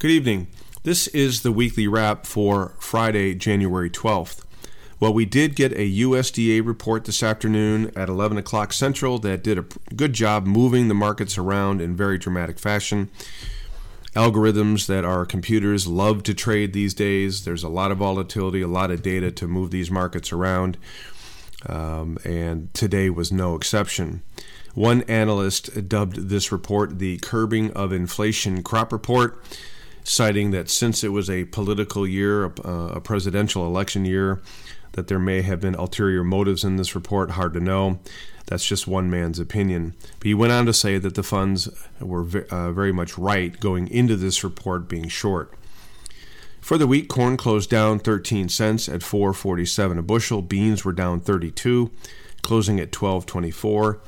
Good evening. This is the weekly wrap for Friday, January 12th. Well, we did get a USDA report this afternoon at 11 o'clock Central that did a good job moving the markets around in very dramatic fashion. Algorithms that our computers love to trade these days. There's a lot of volatility, a lot of data to move these markets around, um, and today was no exception. One analyst dubbed this report the curbing of inflation crop report citing that since it was a political year, a, a presidential election year, that there may have been ulterior motives in this report. Hard to know. That's just one man's opinion. But he went on to say that the funds were uh, very much right going into this report being short. For the week, corn closed down 13 cents at 4.47 a bushel. Beans were down 32, closing at 12.24.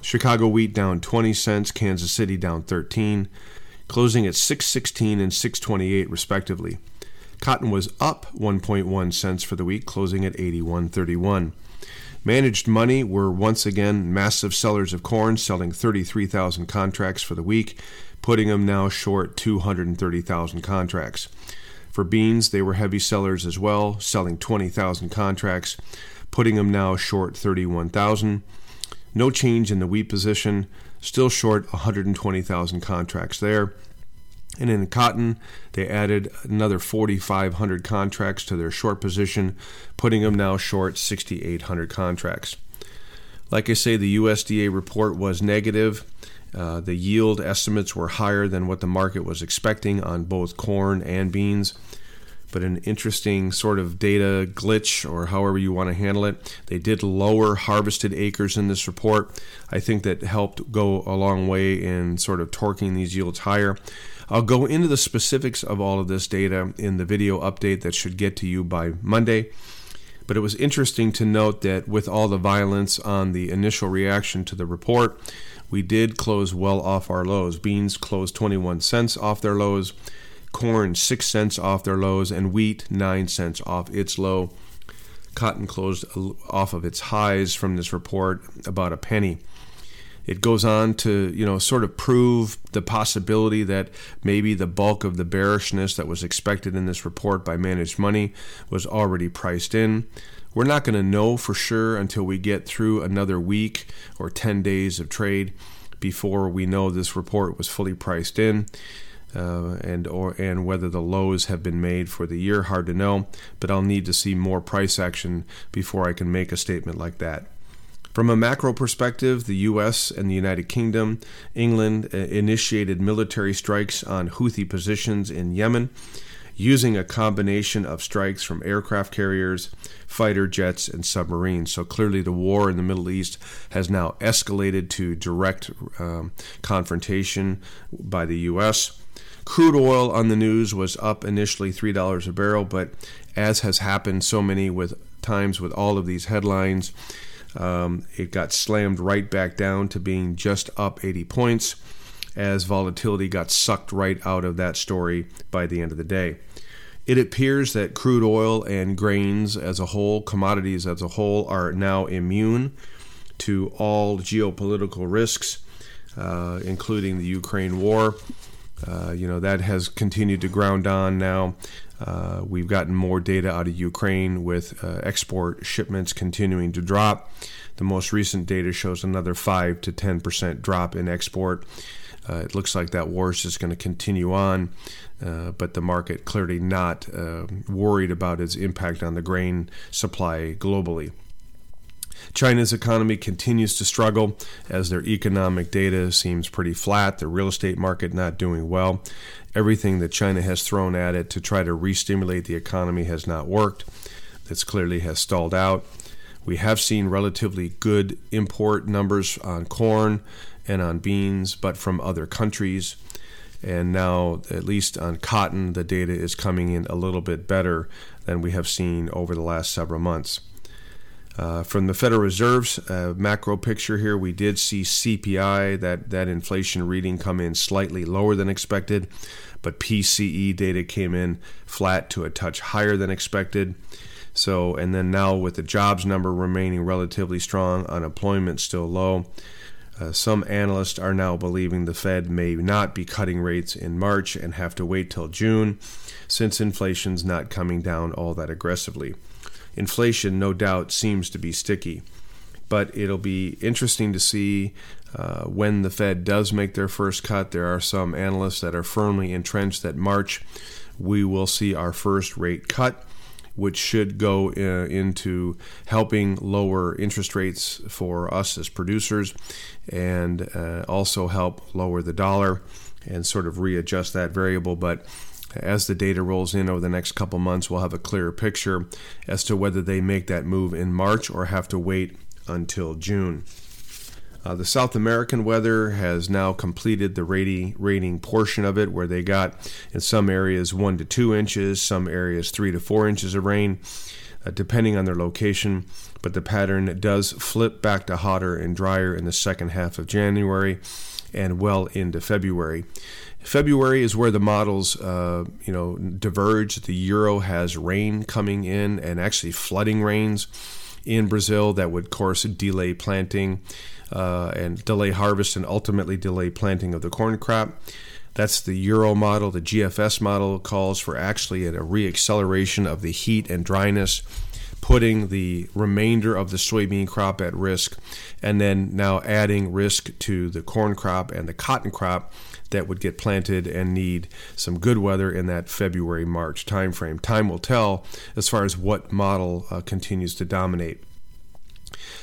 Chicago wheat down 20 cents. Kansas City down 13 closing at 616 and 628 respectively. Cotton was up 1.1 cents for the week, closing at 81.31. Managed money were once again massive sellers of corn, selling 33,000 contracts for the week, putting them now short 230,000 contracts. For beans, they were heavy sellers as well, selling 20,000 contracts, putting them now short 31,000. No change in the wheat position, still short 120,000 contracts there. And in cotton, they added another 4,500 contracts to their short position, putting them now short 6,800 contracts. Like I say, the USDA report was negative. Uh, the yield estimates were higher than what the market was expecting on both corn and beans but an interesting sort of data glitch or however you want to handle it. They did lower harvested acres in this report. I think that helped go a long way in sort of torquing these yields higher. I'll go into the specifics of all of this data in the video update that should get to you by Monday. But it was interesting to note that with all the violence on the initial reaction to the report, we did close well off our lows. Beans closed 21 cents off their lows corn 6 cents off their lows, and wheat 9 cents off its low. Cotton closed off of its highs from this report about a penny. It goes on to, you know, sort of prove the possibility that maybe the bulk of the bearishness that was expected in this report by managed money was already priced in. We're not going to know for sure until we get through another week or 10 days of trade before we know this report was fully priced in uh, and or and whether the lows have been made for the year hard to know but I'll need to see more price action before I can make a statement like that from a macro perspective, the US and the United Kingdom, England uh, initiated military strikes on Houthi positions in Yemen using a combination of strikes from aircraft carriers, fighter jets, and submarines. So clearly, the war in the Middle East has now escalated to direct um, confrontation by the U.S. Crude oil on the news was up initially $3 a barrel, but as has happened so many with times with all of these headlines, um, it got slammed right back down to being just up 80 points as volatility got sucked right out of that story by the end of the day. It appears that crude oil and grains as a whole, commodities as a whole, are now immune to all geopolitical risks, uh, including the Ukraine war. Uh, you know, that has continued to ground on now. Uh, we've gotten more data out of Ukraine with uh, export shipments continuing to drop. The most recent data shows another 5 to 10% drop in export. Uh, it looks like that war is just going to continue on, uh, but the market clearly not worried about its impact on the grain supply globally. China's economy continues to struggle as their economic data seems pretty flat, the real estate market not doing well. Everything that China has thrown at it to try to re-stimulate the economy has not worked. This clearly has stalled out. We have seen relatively good import numbers on corn and on beans, but from other countries. And now, at least on cotton, the data is coming in a little bit better than we have seen over the last several months. Uh, from the Federal Reserve's uh, macro picture here, we did see CPI, that, that inflation reading, come in slightly lower than expected, but PCE data came in flat to a touch higher than expected. So, and then now with the jobs number remaining relatively strong, unemployment still low, Uh, some analysts are now believing the Fed may not be cutting rates in March and have to wait till June since inflation's not coming down all that aggressively. Inflation, no doubt, seems to be sticky, but it'll be interesting to see uh, when the Fed does make their first cut. There are some analysts that are firmly entrenched that March we will see our first rate cut which should go uh, into helping lower interest rates for us as producers and uh, also help lower the dollar and sort of readjust that variable. But as the data rolls in over the next couple months, we'll have a clearer picture as to whether they make that move in March or have to wait until June. Uh, the South American weather has now completed the rating, rating portion of it, where they got in some areas one to two inches, some areas three to four inches of rain, uh, depending on their location. But the pattern does flip back to hotter and drier in the second half of January and well into February. February is where the models, uh, you know, diverge. The euro has rain coming in and actually flooding rains in Brazil that would, of course, delay planting uh, and delay harvest and ultimately delay planting of the corn crop. That's the Euro model. The GFS model calls for actually a reacceleration of the heat and dryness, putting the remainder of the soybean crop at risk, and then now adding risk to the corn crop and the cotton crop that would get planted and need some good weather in that February March timeframe. Time will tell as far as what model uh, continues to dominate.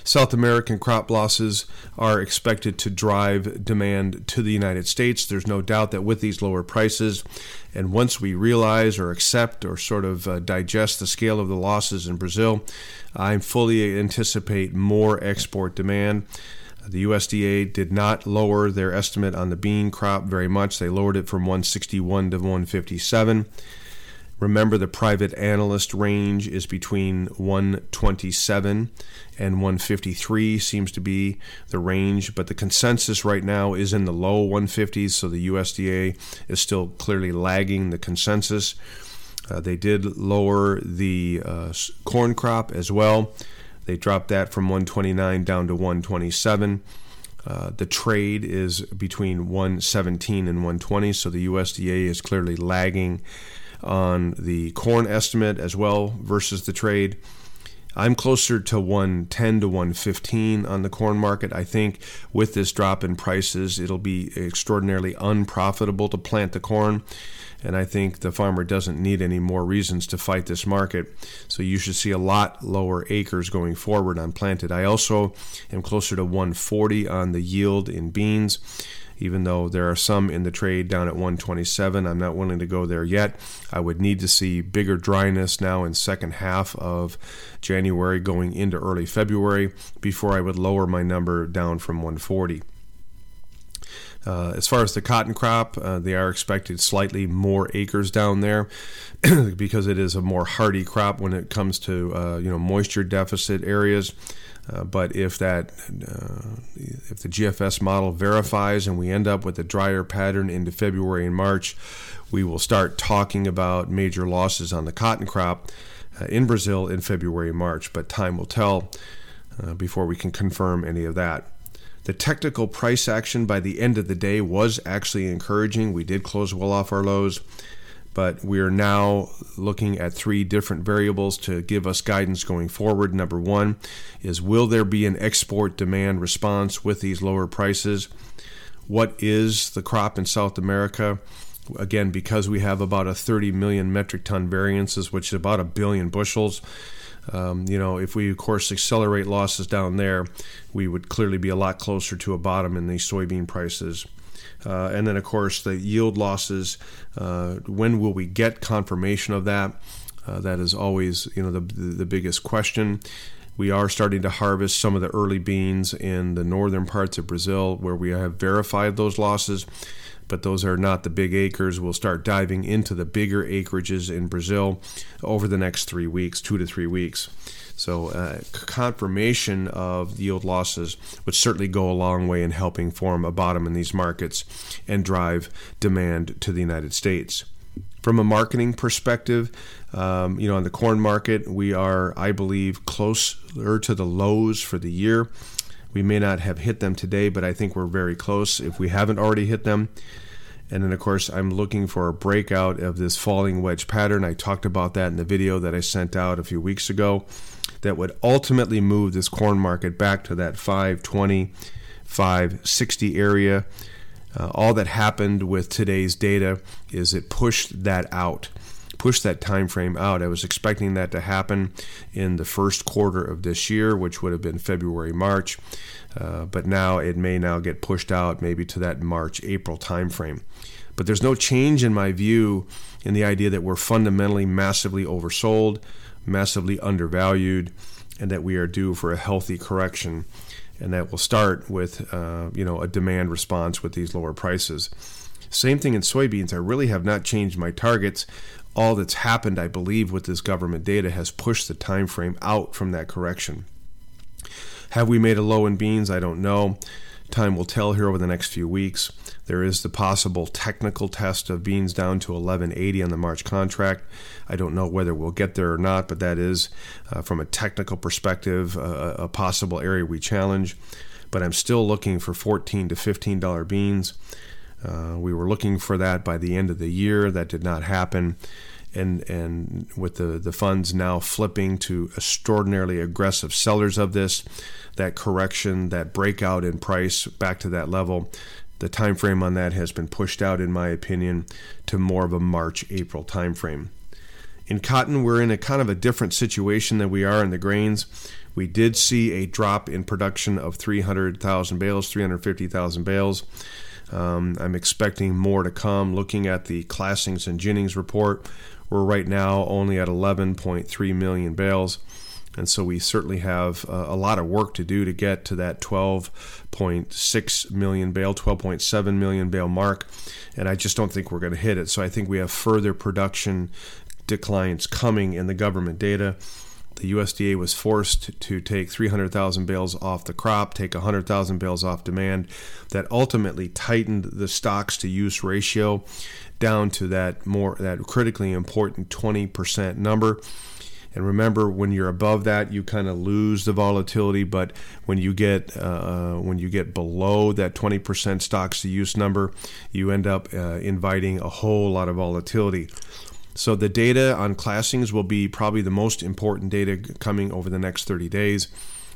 South American crop losses are expected to drive demand to the United States. There's no doubt that with these lower prices, and once we realize or accept or sort of uh, digest the scale of the losses in Brazil, I fully anticipate more export demand. The USDA did not lower their estimate on the bean crop very much. They lowered it from 161 to 157. Remember, the private analyst range is between 127 and 153 seems to be the range, but the consensus right now is in the low 150s, so the USDA is still clearly lagging the consensus. Uh, they did lower the uh, corn crop as well. They dropped that from 129 down to 127. Uh, the trade is between 117 and 120, so the USDA is clearly lagging on the corn estimate as well versus the trade. I'm closer to 110 to 115 on the corn market. I think with this drop in prices, it'll be extraordinarily unprofitable to plant the corn. And I think the farmer doesn't need any more reasons to fight this market. So you should see a lot lower acres going forward on planted. I also am closer to 140 on the yield in beans even though there are some in the trade down at 127. I'm not willing to go there yet. I would need to see bigger dryness now in second half of January going into early February before I would lower my number down from 140. Uh, as far as the cotton crop, uh, they are expected slightly more acres down there because it is a more hardy crop when it comes to uh, you know moisture deficit areas. Uh, but if that uh, if the GFS model verifies and we end up with a drier pattern into February and March, we will start talking about major losses on the cotton crop uh, in Brazil in February and March. But time will tell before we can confirm any of that. The technical price action by the end of the day was actually encouraging. We did close well off our lows but we are now looking at three different variables to give us guidance going forward. Number one is will there be an export demand response with these lower prices? What is the crop in South America? Again, because we have about a 30 million metric ton variances, which is about a billion bushels. Um, you know, if we, of course, accelerate losses down there, we would clearly be a lot closer to a bottom in these soybean prices. Uh, and then, of course, the yield losses. Uh, when will we get confirmation of that? Uh, that is always, you know, the, the biggest question. We are starting to harvest some of the early beans in the northern parts of Brazil where we have verified those losses, but those are not the big acres. We'll start diving into the bigger acreages in Brazil over the next three weeks, two to three weeks. So, uh, confirmation of yield losses would certainly go a long way in helping form a bottom in these markets and drive demand to the United States. From a marketing perspective, um, you know, on the corn market, we are, I believe, closer to the lows for the year. We may not have hit them today, but I think we're very close if we haven't already hit them. And then, of course, I'm looking for a breakout of this falling wedge pattern. I talked about that in the video that I sent out a few weeks ago that would ultimately move this corn market back to that 520, 560 area. Uh, all that happened with today's data is it pushed that out pushed that time frame out. I was expecting that to happen in the first quarter of this year, which would have been February, March. Uh, but now it may now get pushed out maybe to that March, April timeframe. But there's no change in my view in the idea that we're fundamentally massively oversold, massively undervalued, and that we are due for a healthy correction. And that will start with, uh, you know, a demand response with these lower prices. Same thing in soybeans. I really have not changed my targets. All that's happened, I believe, with this government data has pushed the time frame out from that correction. Have we made a low in beans? I don't know. Time will tell here over the next few weeks. There is the possible technical test of beans down to 1180 on the March contract. I don't know whether we'll get there or not, but that is, uh, from a technical perspective, uh, a possible area we challenge. But I'm still looking for 14 to 15 dollar beans. Uh, we were looking for that by the end of the year. That did not happen and and with the the funds now flipping to extraordinarily aggressive sellers of this, that correction, that breakout in price back to that level, the time frame on that has been pushed out, in my opinion, to more of a March April time frame. In cotton, we're in a kind of a different situation than we are in the grains. We did see a drop in production of 300,000 bales, 350,000 bales. Um, I'm expecting more to come. Looking at the Classings and Ginnings report, we're right now only at 11.3 million bales. And so we certainly have uh, a lot of work to do to get to that 12.6 million bale, 12.7 million bale mark. And I just don't think we're going to hit it. So I think we have further production declines coming in the government data. The USDA was forced to take 300,000 bales off the crop, take 100,000 bales off demand. That ultimately tightened the stocks to use ratio down to that more that critically important 20% number. And remember, when you're above that, you kind of lose the volatility. But when you get uh, when you get below that 20% stocks to use number, you end up uh, inviting a whole lot of volatility. So the data on classings will be probably the most important data coming over the next 30 days.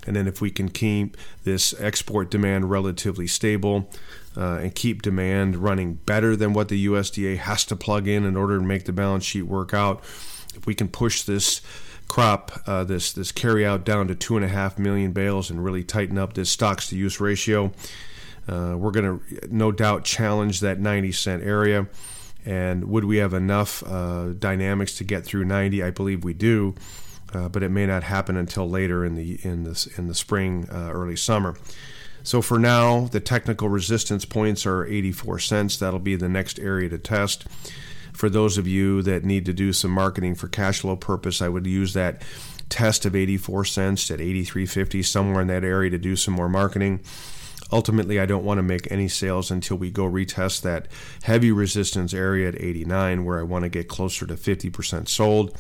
And then if we can keep this export demand relatively stable, uh, and keep demand running better than what the USDA has to plug in in order to make the balance sheet work out. If we can push this crop, uh, this this carry out down to two and a half million bales and really tighten up this stocks to use ratio, uh, we're going to no doubt challenge that 90 cent area. And would we have enough uh, dynamics to get through 90? I believe we do. Uh, but it may not happen until later in the in the in the spring, uh, early summer. So for now, the technical resistance points are 84 cents. That'll be the next area to test. For those of you that need to do some marketing for cash flow purpose, I would use that test of 84 cents at 83.50 somewhere in that area to do some more marketing. Ultimately, I don't want to make any sales until we go retest that heavy resistance area at 89 where I want to get closer to 50% sold.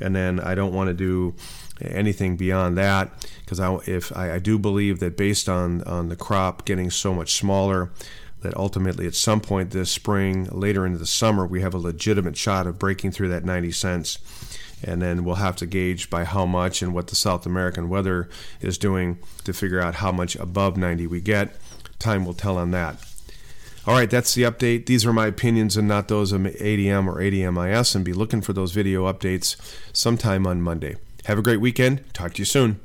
And then I don't want to do anything beyond that because I, if I, I, do believe that based on, on the crop getting so much smaller that ultimately at some point this spring later into the summer we have a legitimate shot of breaking through that 90 cents and then we'll have to gauge by how much and what the South American weather is doing to figure out how much above 90 we get time will tell on that all right, that's the update. These are my opinions and not those of ADM or ADMIS, and be looking for those video updates sometime on Monday. Have a great weekend. Talk to you soon.